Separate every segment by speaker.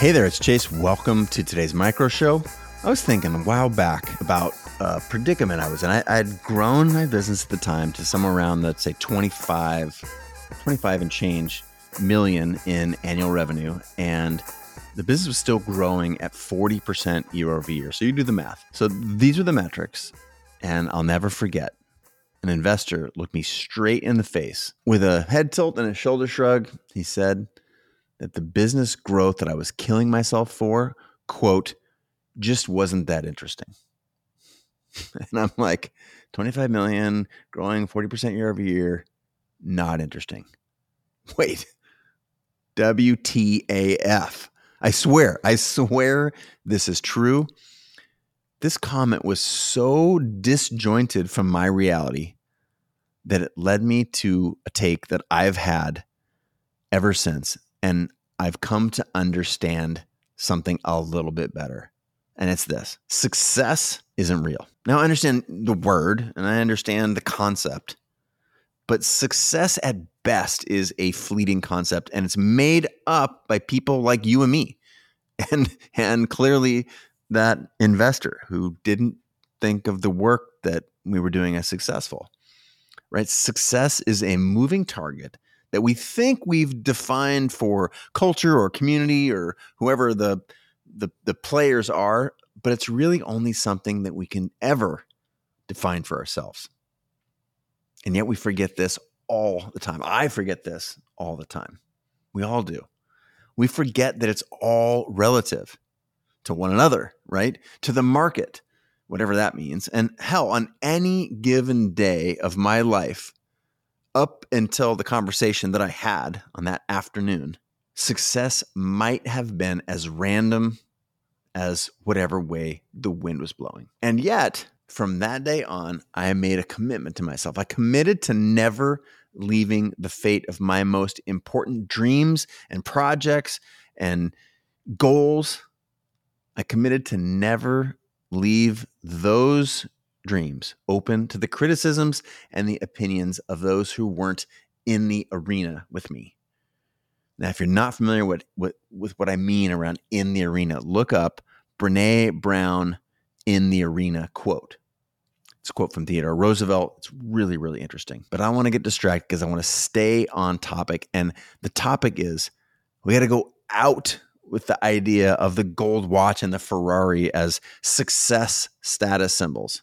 Speaker 1: Hey there, it's Chase. Welcome to today's micro show. I was thinking a while back about a predicament I was in. I, I'd grown my business at the time to somewhere around, let's say, 25, 25 and change million in annual revenue. And the business was still growing at 40% year over year. So you do the math. So these are the metrics. And I'll never forget an investor looked me straight in the face with a head tilt and a shoulder shrug. He said that the business growth that I was killing myself for, quote, just wasn't that interesting. and I'm like, 25 million, growing 40% year over year, not interesting. Wait, WTAF. I swear, I swear this is true. This comment was so disjointed from my reality that it led me to a take that I've had ever since. And I've come to understand something a little bit better. And it's this success isn't real. Now, I understand the word and I understand the concept, but success at best is a fleeting concept and it's made up by people like you and me. And, and clearly, that investor who didn't think of the work that we were doing as successful, right? Success is a moving target that we think we've defined for culture or community or whoever the, the, the players are, but it's really only something that we can ever define for ourselves. And yet we forget this all the time. I forget this all the time. We all do. We forget that it's all relative to one another, right? To the market, whatever that means. And hell, on any given day of my life, up until the conversation that I had on that afternoon, success might have been as random as whatever way the wind was blowing. And yet, from that day on, I made a commitment to myself. I committed to never leaving the fate of my most important dreams and projects and goals. I committed to never leave those dreams open to the criticisms and the opinions of those who weren't in the arena with me. Now, if you're not familiar with, with, with what I mean around in the arena, look up Brene Brown in the arena quote. It's a quote from Theodore Roosevelt. It's really, really interesting. But I want to get distracted because I want to stay on topic. And the topic is we got to go out with the idea of the gold watch and the Ferrari as success status symbols,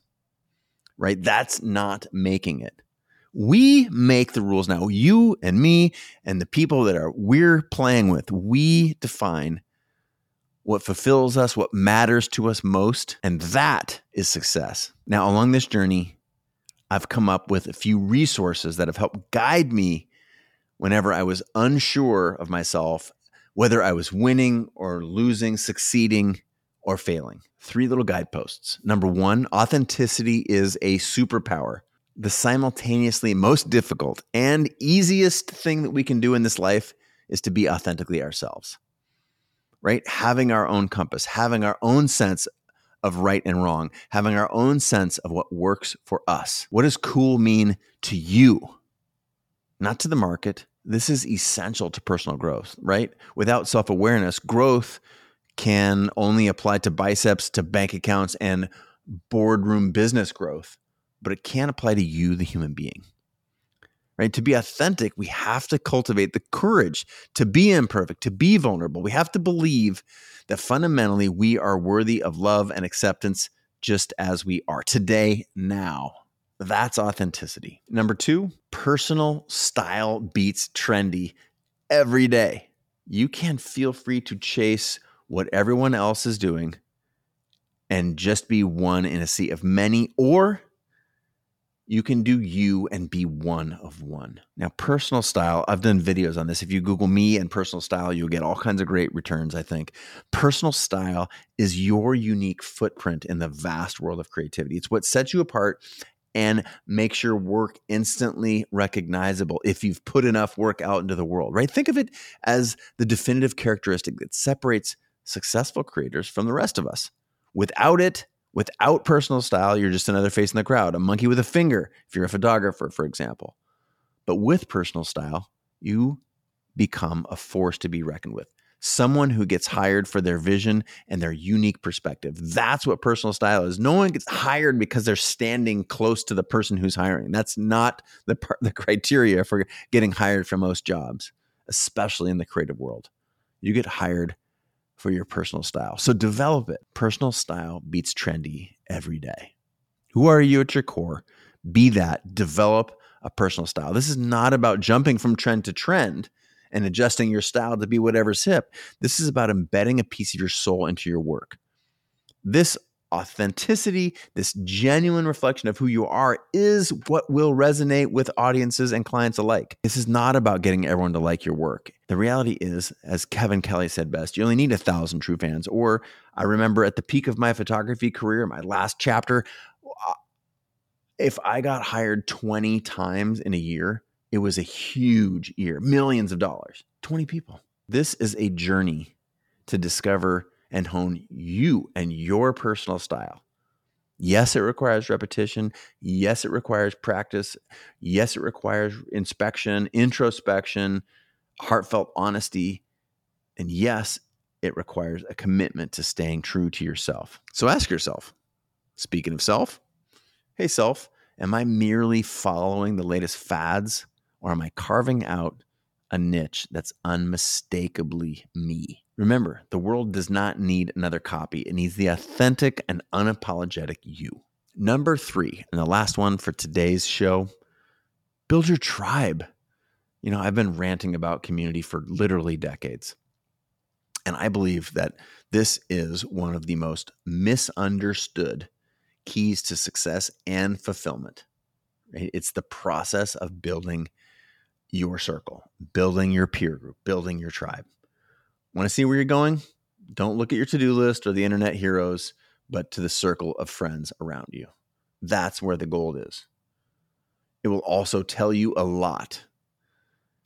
Speaker 1: right? That's not making it. We make the rules now. You and me and the people that are we're playing with, we define what fulfills us, what matters to us most, and that is success. Now, along this journey, I've come up with a few resources that have helped guide me whenever I was unsure of myself, whether I was winning or losing, succeeding or failing. Three little guideposts. Number one, authenticity is a superpower. The simultaneously most difficult and easiest thing that we can do in this life is to be authentically ourselves right? Having our own compass, having our own sense of right and wrong, having our own sense of what works for us. What does cool mean to you? Not to the market. This is essential to personal growth, right? Without self awareness, growth can only apply to biceps, to bank accounts, and boardroom business growth, but it can't apply to you, the human being right? To be authentic, we have to cultivate the courage to be imperfect, to be vulnerable. We have to believe that fundamentally we are worthy of love and acceptance just as we are today, now. That's authenticity. Number two, personal style beats trendy every day. You can feel free to chase what everyone else is doing and just be one in a sea of many, or you can do you and be one of one. Now, personal style, I've done videos on this. If you Google me and personal style, you'll get all kinds of great returns, I think. Personal style is your unique footprint in the vast world of creativity. It's what sets you apart and makes your work instantly recognizable if you've put enough work out into the world, right? Think of it as the definitive characteristic that separates successful creators from the rest of us. Without it, Without personal style, you're just another face in the crowd, a monkey with a finger, if you're a photographer, for example. But with personal style, you become a force to be reckoned with. someone who gets hired for their vision and their unique perspective. That's what personal style is. No one gets hired because they're standing close to the person who's hiring. That's not the, the criteria for getting hired for most jobs, especially in the creative world. You get hired for your personal style. So develop it. Personal style beats trendy every day. Who are you at your core? Be that. Develop a personal style. This is not about jumping from trend to trend and adjusting your style to be whatever's hip. This is about embedding a piece of your soul into your work. This authenticity, this genuine reflection of who you are is what will resonate with audiences and clients alike. This is not about getting everyone to like your work. The reality is, as Kevin Kelly said best, you only need a thousand true fans. Or I remember at the peak of my photography career, my last chapter, uh, if I got hired 20 times in a year, it was a huge year, millions of dollars, 20 people. This is a journey to discover and hone you and your personal style. Yes, it requires repetition. Yes, it requires practice. Yes, it requires inspection, introspection, heartfelt honesty. And yes, it requires a commitment to staying true to yourself. So ask yourself speaking of self, hey, self, am I merely following the latest fads or am I carving out a niche that's unmistakably me? Remember, the world does not need another copy. It needs the authentic and unapologetic you. Number three, and the last one for today's show build your tribe. You know, I've been ranting about community for literally decades. And I believe that this is one of the most misunderstood keys to success and fulfillment. It's the process of building your circle, building your peer group, building your tribe. Want to see where you're going? Don't look at your to do list or the internet heroes, but to the circle of friends around you. That's where the gold is. It will also tell you a lot.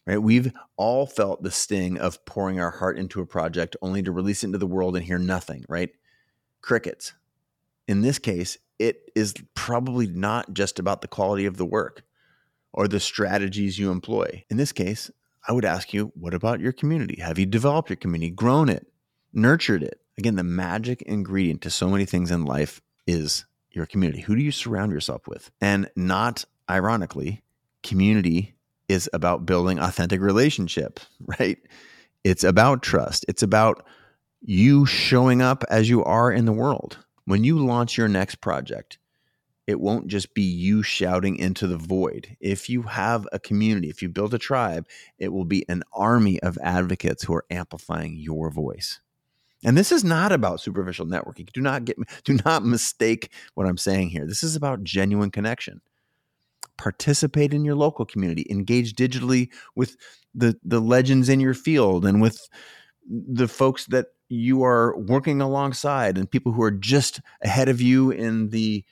Speaker 1: Right? We've all felt the sting of pouring our heart into a project only to release it into the world and hear nothing, right? Crickets. In this case, it is probably not just about the quality of the work or the strategies you employ. In this case, I would ask you, what about your community? Have you developed your community, grown it, nurtured it? Again, the magic ingredient to so many things in life is your community. Who do you surround yourself with? And not ironically, community is about building authentic relationship, right? It's about trust. It's about you showing up as you are in the world. When you launch your next project, it won't just be you shouting into the void. If you have a community, if you build a tribe, it will be an army of advocates who are amplifying your voice. And this is not about superficial networking. Do not get do not mistake what I'm saying here. This is about genuine connection. Participate in your local community, engage digitally with the the legends in your field and with the folks that you are working alongside and people who are just ahead of you in the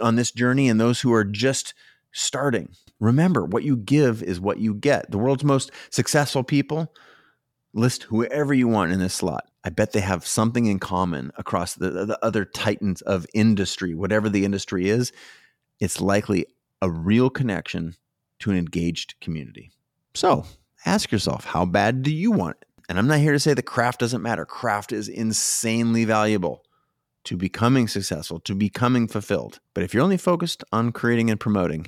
Speaker 1: on this journey and those who are just starting. Remember, what you give is what you get. The world's most successful people, list whoever you want in this slot. I bet they have something in common across the, the other titans of industry, whatever the industry is. It's likely a real connection to an engaged community. So ask yourself, how bad do you want it? And I'm not here to say the craft doesn't matter. Craft is insanely valuable to becoming successful, to becoming fulfilled. But if you're only focused on creating and promoting,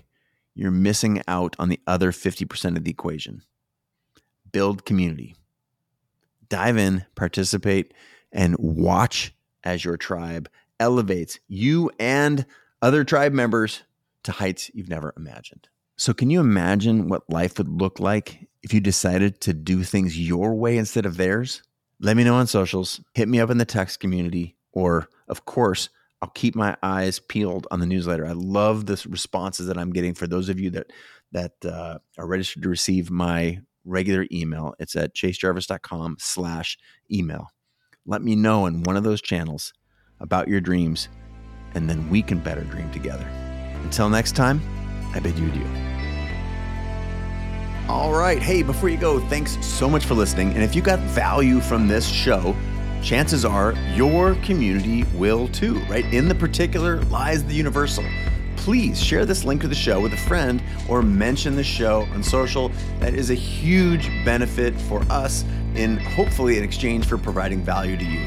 Speaker 1: you're missing out on the other 50% of the equation. Build community. Dive in, participate, and watch as your tribe elevates you and other tribe members to heights you've never imagined. So, can you imagine what life would look like if you decided to do things your way instead of theirs? Let me know on socials. Hit me up in the text community or of course, I'll keep my eyes peeled on the newsletter. I love the responses that I'm getting for those of you that that uh, are registered to receive my regular email. It's at chasejarvis.com slash email. Let me know in one of those channels about your dreams, and then we can better dream together. Until next time, I bid you adieu. All right. Hey, before you go, thanks so much for listening. And if you got value from this show, chances are your community will too, right? In the particular lies the universal. please share this link to the show with a friend or mention the show on social. That is a huge benefit for us in hopefully in exchange for providing value to you.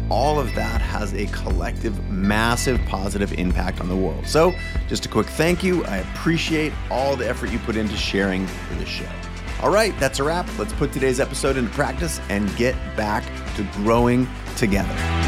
Speaker 1: all of that has a collective, massive positive impact on the world. So, just a quick thank you. I appreciate all the effort you put into sharing this show. All right, that's a wrap. Let's put today's episode into practice and get back to growing together.